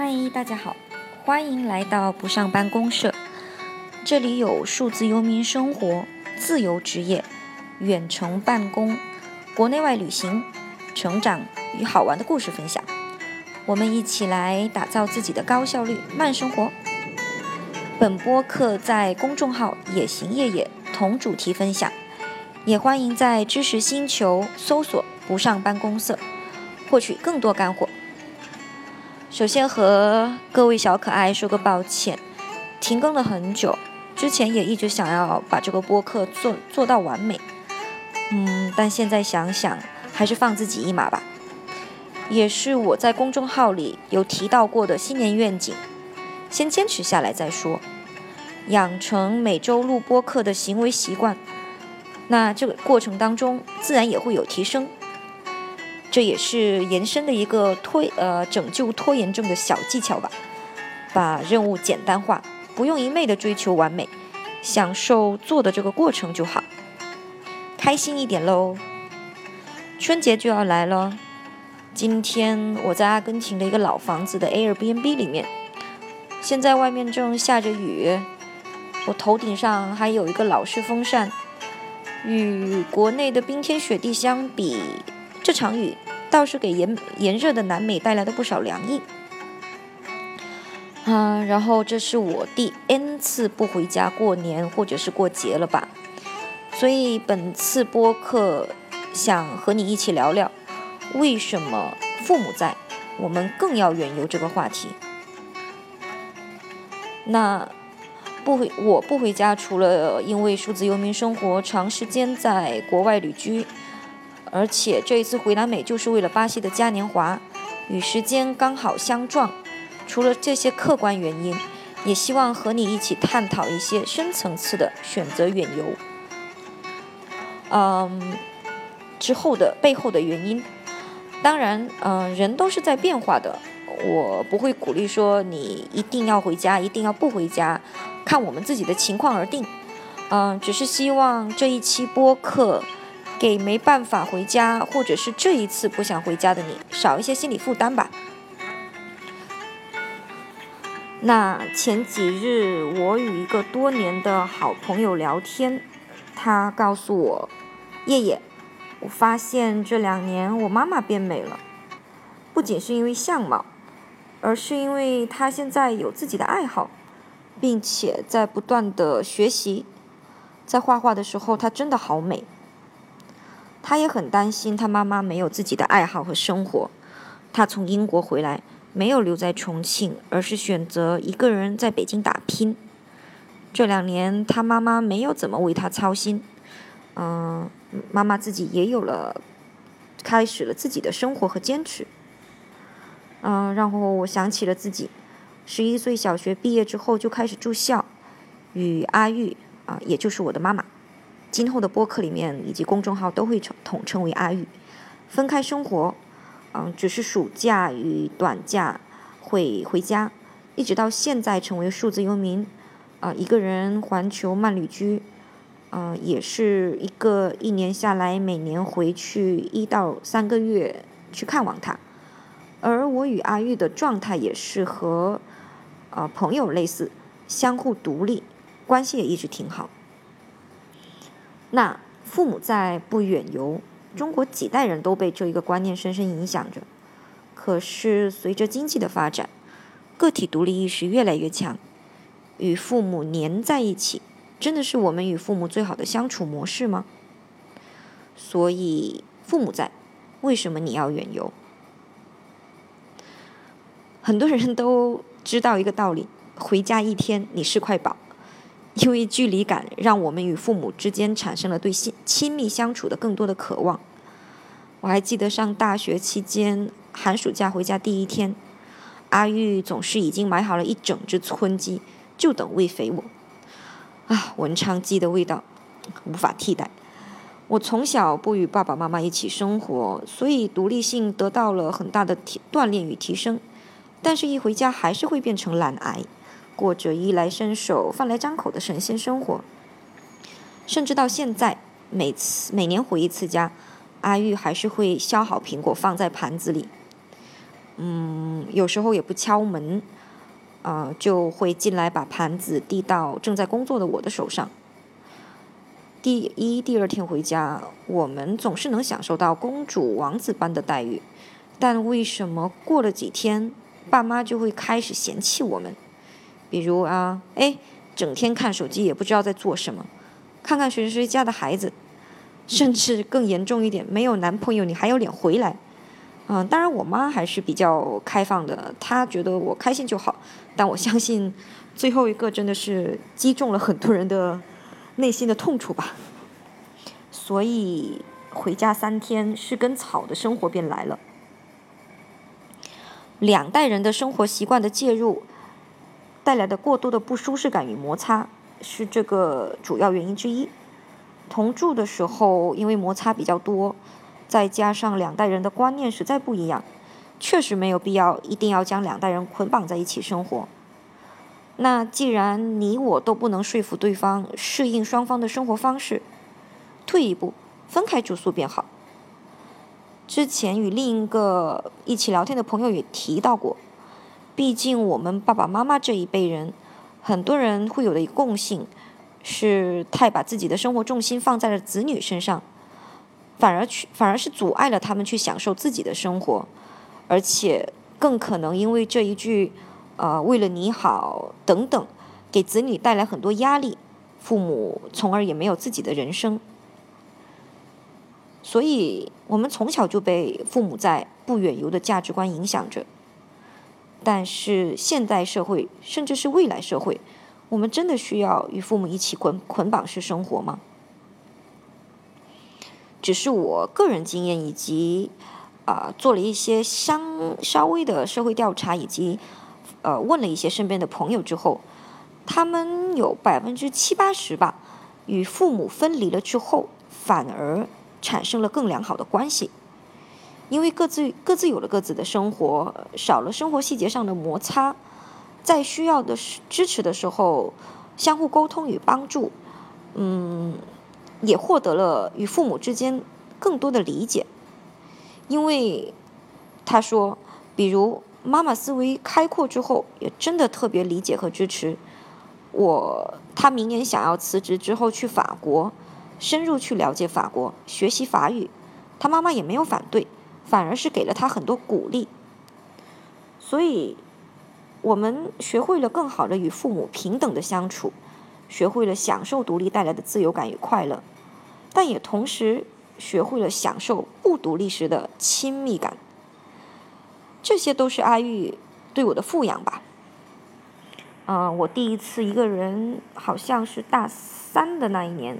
嗨，大家好，欢迎来到不上班公社。这里有数字游民生活、自由职业、远程办公、国内外旅行、成长与好玩的故事分享。我们一起来打造自己的高效率慢生活。本播客在公众号“野行夜夜”同主题分享，也欢迎在知识星球搜索“不上班公社”，获取更多干货。首先和各位小可爱说个抱歉，停更了很久，之前也一直想要把这个播客做做到完美，嗯，但现在想想还是放自己一马吧。也是我在公众号里有提到过的新年愿景，先坚持下来再说，养成每周录播客的行为习惯，那这个过程当中自然也会有提升。这也是延伸的一个拖呃拯救拖延症的小技巧吧，把任务简单化，不用一昧的追求完美，享受做的这个过程就好，开心一点喽。春节就要来了，今天我在阿根廷的一个老房子的 Airbnb 里面，现在外面正下着雨，我头顶上还有一个老式风扇，与国内的冰天雪地相比。这场雨倒是给炎炎热的南美带来了不少凉意，啊，然后这是我第 N 次不回家过年或者是过节了吧，所以本次播客想和你一起聊聊，为什么父母在，我们更要远游这个话题。那不回我不回家，除了因为数字游民生活长时间在国外旅居。而且这一次回南美就是为了巴西的嘉年华，与时间刚好相撞。除了这些客观原因，也希望和你一起探讨一些深层次的选择远游，嗯，之后的背后的原因。当然，嗯，人都是在变化的，我不会鼓励说你一定要回家，一定要不回家，看我们自己的情况而定。嗯，只是希望这一期播客。给没办法回家，或者是这一次不想回家的你，少一些心理负担吧。那前几日，我与一个多年的好朋友聊天，他告诉我：“叶叶，我发现这两年我妈妈变美了，不仅是因为相貌，而是因为她现在有自己的爱好，并且在不断的学习。在画画的时候，她真的好美。”他也很担心他妈妈没有自己的爱好和生活。他从英国回来，没有留在重庆，而是选择一个人在北京打拼。这两年，他妈妈没有怎么为他操心。嗯，妈妈自己也有了，开始了自己的生活和坚持。嗯，然后我想起了自己，十一岁小学毕业之后就开始住校，与阿玉啊，也就是我的妈妈。今后的播客里面以及公众号都会统统称为阿玉，分开生活，嗯，只是暑假与短假会回家，一直到现在成为数字游民，啊，一个人环球慢旅居，嗯，也是一个一年下来每年回去一到三个月去看望他，而我与阿玉的状态也是和，呃，朋友类似，相互独立，关系也一直挺好。那父母在不远游，中国几代人都被这一个观念深深影响着。可是随着经济的发展，个体独立意识越来越强，与父母黏在一起，真的是我们与父母最好的相处模式吗？所以父母在，为什么你要远游？很多人都知道一个道理：回家一天，你是块宝。因为距离感，让我们与父母之间产生了对亲亲密相处的更多的渴望。我还记得上大学期间，寒暑假回家第一天，阿玉总是已经买好了一整只春鸡，就等喂肥我。啊，文昌鸡的味道无法替代。我从小不与爸爸妈妈一起生活，所以独立性得到了很大的提锻炼与提升，但是一回家还是会变成懒癌。过着衣来伸手、饭来张口的神仙生活，甚至到现在，每次每年回一次家，阿玉还是会削好苹果放在盘子里。嗯，有时候也不敲门，啊，就会进来把盘子递到正在工作的我的手上。第一、第二天回家，我们总是能享受到公主王子般的待遇，但为什么过了几天，爸妈就会开始嫌弃我们？比如啊，哎，整天看手机也不知道在做什么，看看谁谁家的孩子，甚至更严重一点，没有男朋友你还有脸回来？嗯，当然我妈还是比较开放的，她觉得我开心就好。但我相信，最后一个真的是击中了很多人的。内心的痛处吧，所以回家三天是跟草的生活便来了。两代人的生活习惯的介入，带来的过多的不舒适感与摩擦，是这个主要原因之一。同住的时候，因为摩擦比较多，再加上两代人的观念实在不一样，确实没有必要一定要将两代人捆绑在一起生活。那既然你我都不能说服对方适应双方的生活方式，退一步，分开住宿便好。之前与另一个一起聊天的朋友也提到过，毕竟我们爸爸妈妈这一辈人，很多人会有的一个共性，是太把自己的生活重心放在了子女身上，反而去反而是阻碍了他们去享受自己的生活，而且更可能因为这一句。呃，为了你好等等，给子女带来很多压力，父母从而也没有自己的人生。所以，我们从小就被父母在不远游的价值观影响着。但是，现代社会，甚至是未来社会，我们真的需要与父母一起捆捆绑式生活吗？只是我个人经验以及啊，做了一些相稍微的社会调查以及。呃，问了一些身边的朋友之后，他们有百分之七八十吧，与父母分离了之后，反而产生了更良好的关系，因为各自各自有了各自的生活，少了生活细节上的摩擦，在需要的支持的时候，相互沟通与帮助，嗯，也获得了与父母之间更多的理解，因为他说，比如。妈妈思维开阔之后，也真的特别理解和支持我。他明年想要辞职之后去法国，深入去了解法国，学习法语。他妈妈也没有反对，反而是给了他很多鼓励。所以，我们学会了更好的与父母平等的相处，学会了享受独立带来的自由感与快乐，但也同时学会了享受不独立时的亲密感。这些都是阿玉对我的富养吧。嗯，我第一次一个人，好像是大三的那一年，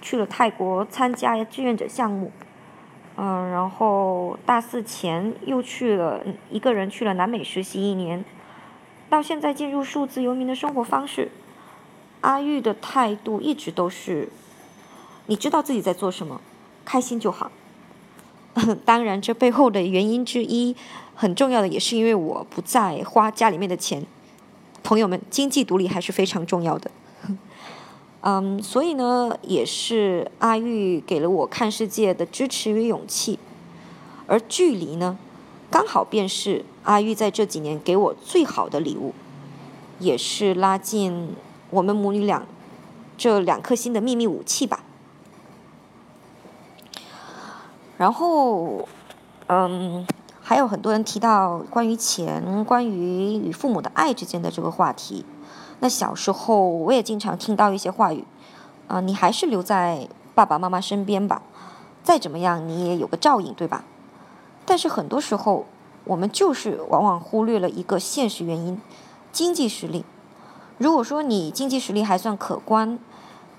去了泰国参加志愿者项目。嗯，然后大四前又去了一个人去了南美实习一年，到现在进入数字游民的生活方式。阿玉的态度一直都是，你知道自己在做什么，开心就好。当然，这背后的原因之一。很重要的也是因为我不再花家里面的钱，朋友们，经济独立还是非常重要的。嗯，所以呢，也是阿玉给了我看世界的支持与勇气，而距离呢，刚好便是阿玉在这几年给我最好的礼物，也是拉近我们母女俩这两颗心的秘密武器吧。然后，嗯。还有很多人提到关于钱、关于与父母的爱之间的这个话题。那小时候我也经常听到一些话语，啊，你还是留在爸爸妈妈身边吧，再怎么样你也有个照应，对吧？但是很多时候我们就是往往忽略了一个现实原因：经济实力。如果说你经济实力还算可观，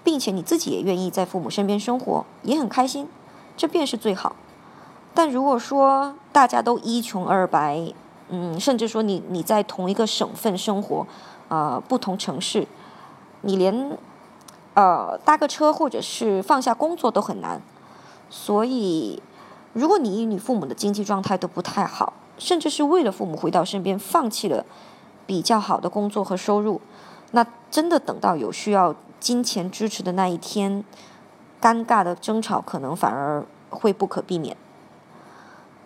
并且你自己也愿意在父母身边生活，也很开心，这便是最好。但如果说大家都一穷二白，嗯，甚至说你你在同一个省份生活，呃，不同城市，你连呃搭个车或者是放下工作都很难。所以，如果你与你父母的经济状态都不太好，甚至是为了父母回到身边放弃了比较好的工作和收入，那真的等到有需要金钱支持的那一天，尴尬的争吵可能反而会不可避免。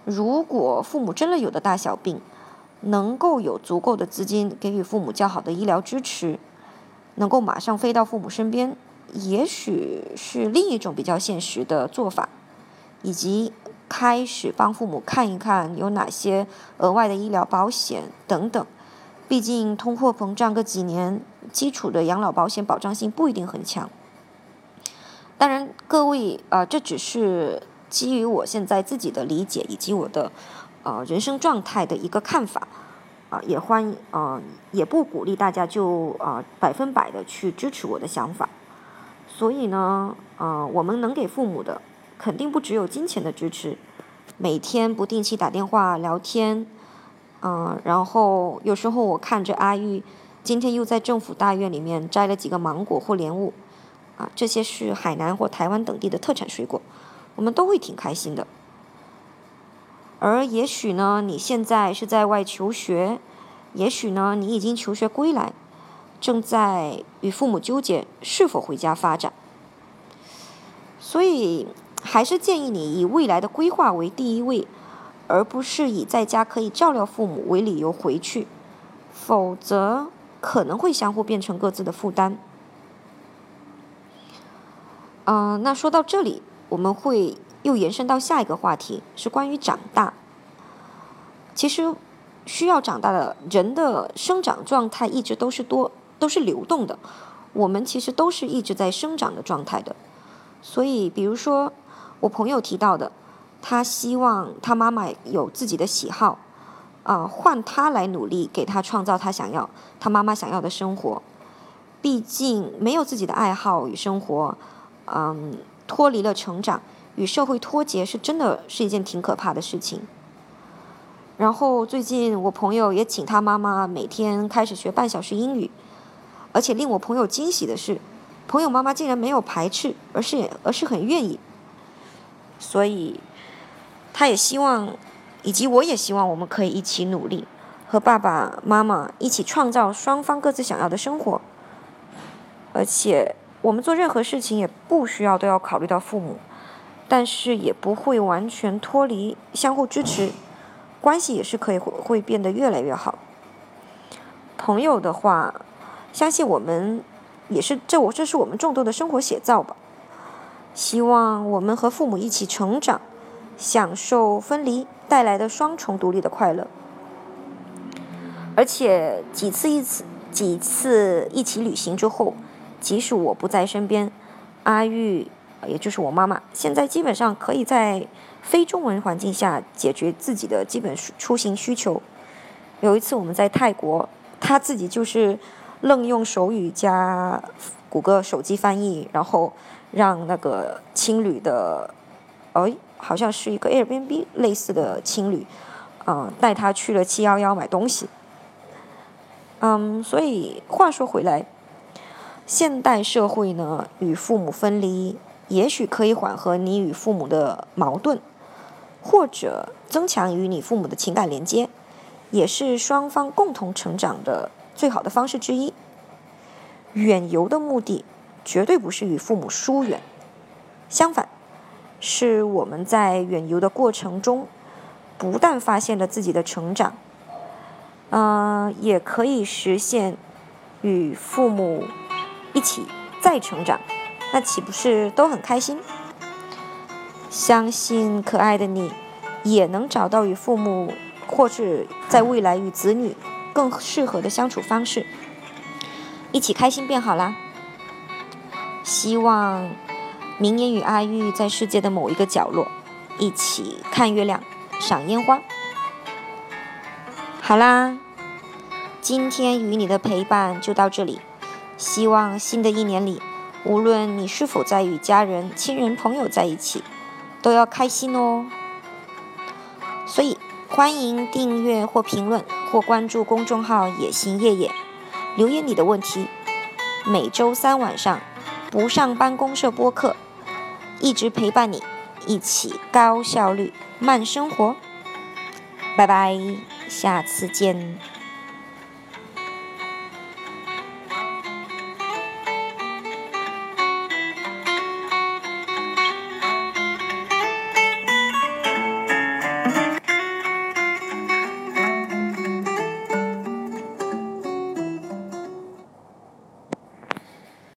如果父母真的有的大小病，能够有足够的资金给予父母较好的医疗支持，能够马上飞到父母身边，也许是另一种比较现实的做法，以及开始帮父母看一看有哪些额外的医疗保险等等。毕竟通货膨胀个几年，基础的养老保险保障性不一定很强。当然，各位啊，这只是基于我现在自己的理解以及我的。呃，人生状态的一个看法，啊，也欢呃，也不鼓励大家就啊百分百的去支持我的想法。所以呢，呃，我们能给父母的，肯定不只有金钱的支持，每天不定期打电话聊天，嗯，然后有时候我看着阿玉今天又在政府大院里面摘了几个芒果或莲雾，啊，这些是海南或台湾等地的特产水果，我们都会挺开心的。而也许呢，你现在是在外求学，也许呢，你已经求学归来，正在与父母纠结是否回家发展。所以，还是建议你以未来的规划为第一位，而不是以在家可以照料父母为理由回去，否则可能会相互变成各自的负担。嗯，那说到这里，我们会。又延伸到下一个话题，是关于长大。其实，需要长大的人的生长状态一直都是多，都是流动的。我们其实都是一直在生长的状态的。所以，比如说我朋友提到的，他希望他妈妈有自己的喜好，啊，换他来努力给他创造他想要、他妈妈想要的生活。毕竟没有自己的爱好与生活，嗯，脱离了成长。与社会脱节是真的是一件挺可怕的事情。然后最近我朋友也请他妈妈每天开始学半小时英语，而且令我朋友惊喜的是，朋友妈妈竟然没有排斥，而是而是很愿意。所以，他也希望，以及我也希望我们可以一起努力，和爸爸妈妈一起创造双方各自想要的生活。而且我们做任何事情也不需要都要考虑到父母。但是也不会完全脱离，相互支持，关系也是可以会会变得越来越好。朋友的话，相信我们也是这我这是我们众多的生活写照吧。希望我们和父母一起成长，享受分离带来的双重独立的快乐。而且几次一次几次一起旅行之后，即使我不在身边，阿玉。也就是我妈妈，现在基本上可以在非中文环境下解决自己的基本出行需求。有一次我们在泰国，她自己就是愣用手语加谷歌手机翻译，然后让那个青旅的，哎，好像是一个 Airbnb 类似的青旅，嗯，带她去了七幺幺买东西。嗯，所以话说回来，现代社会呢，与父母分离。也许可以缓和你与父母的矛盾，或者增强与你父母的情感连接，也是双方共同成长的最好的方式之一。远游的目的绝对不是与父母疏远，相反，是我们在远游的过程中，不但发现了自己的成长，嗯，也可以实现与父母一起再成长。那岂不是都很开心？相信可爱的你，也能找到与父母或是在未来与子女更适合的相处方式，一起开心变好啦！希望明年与阿玉在世界的某一个角落，一起看月亮、赏烟花。好啦，今天与你的陪伴就到这里，希望新的一年里。无论你是否在与家人、亲人、朋友在一起，都要开心哦。所以，欢迎订阅或评论或关注公众号“野心夜夜”，留言你的问题。每周三晚上，不上班公社播客，一直陪伴你，一起高效率慢生活。拜拜，下次见。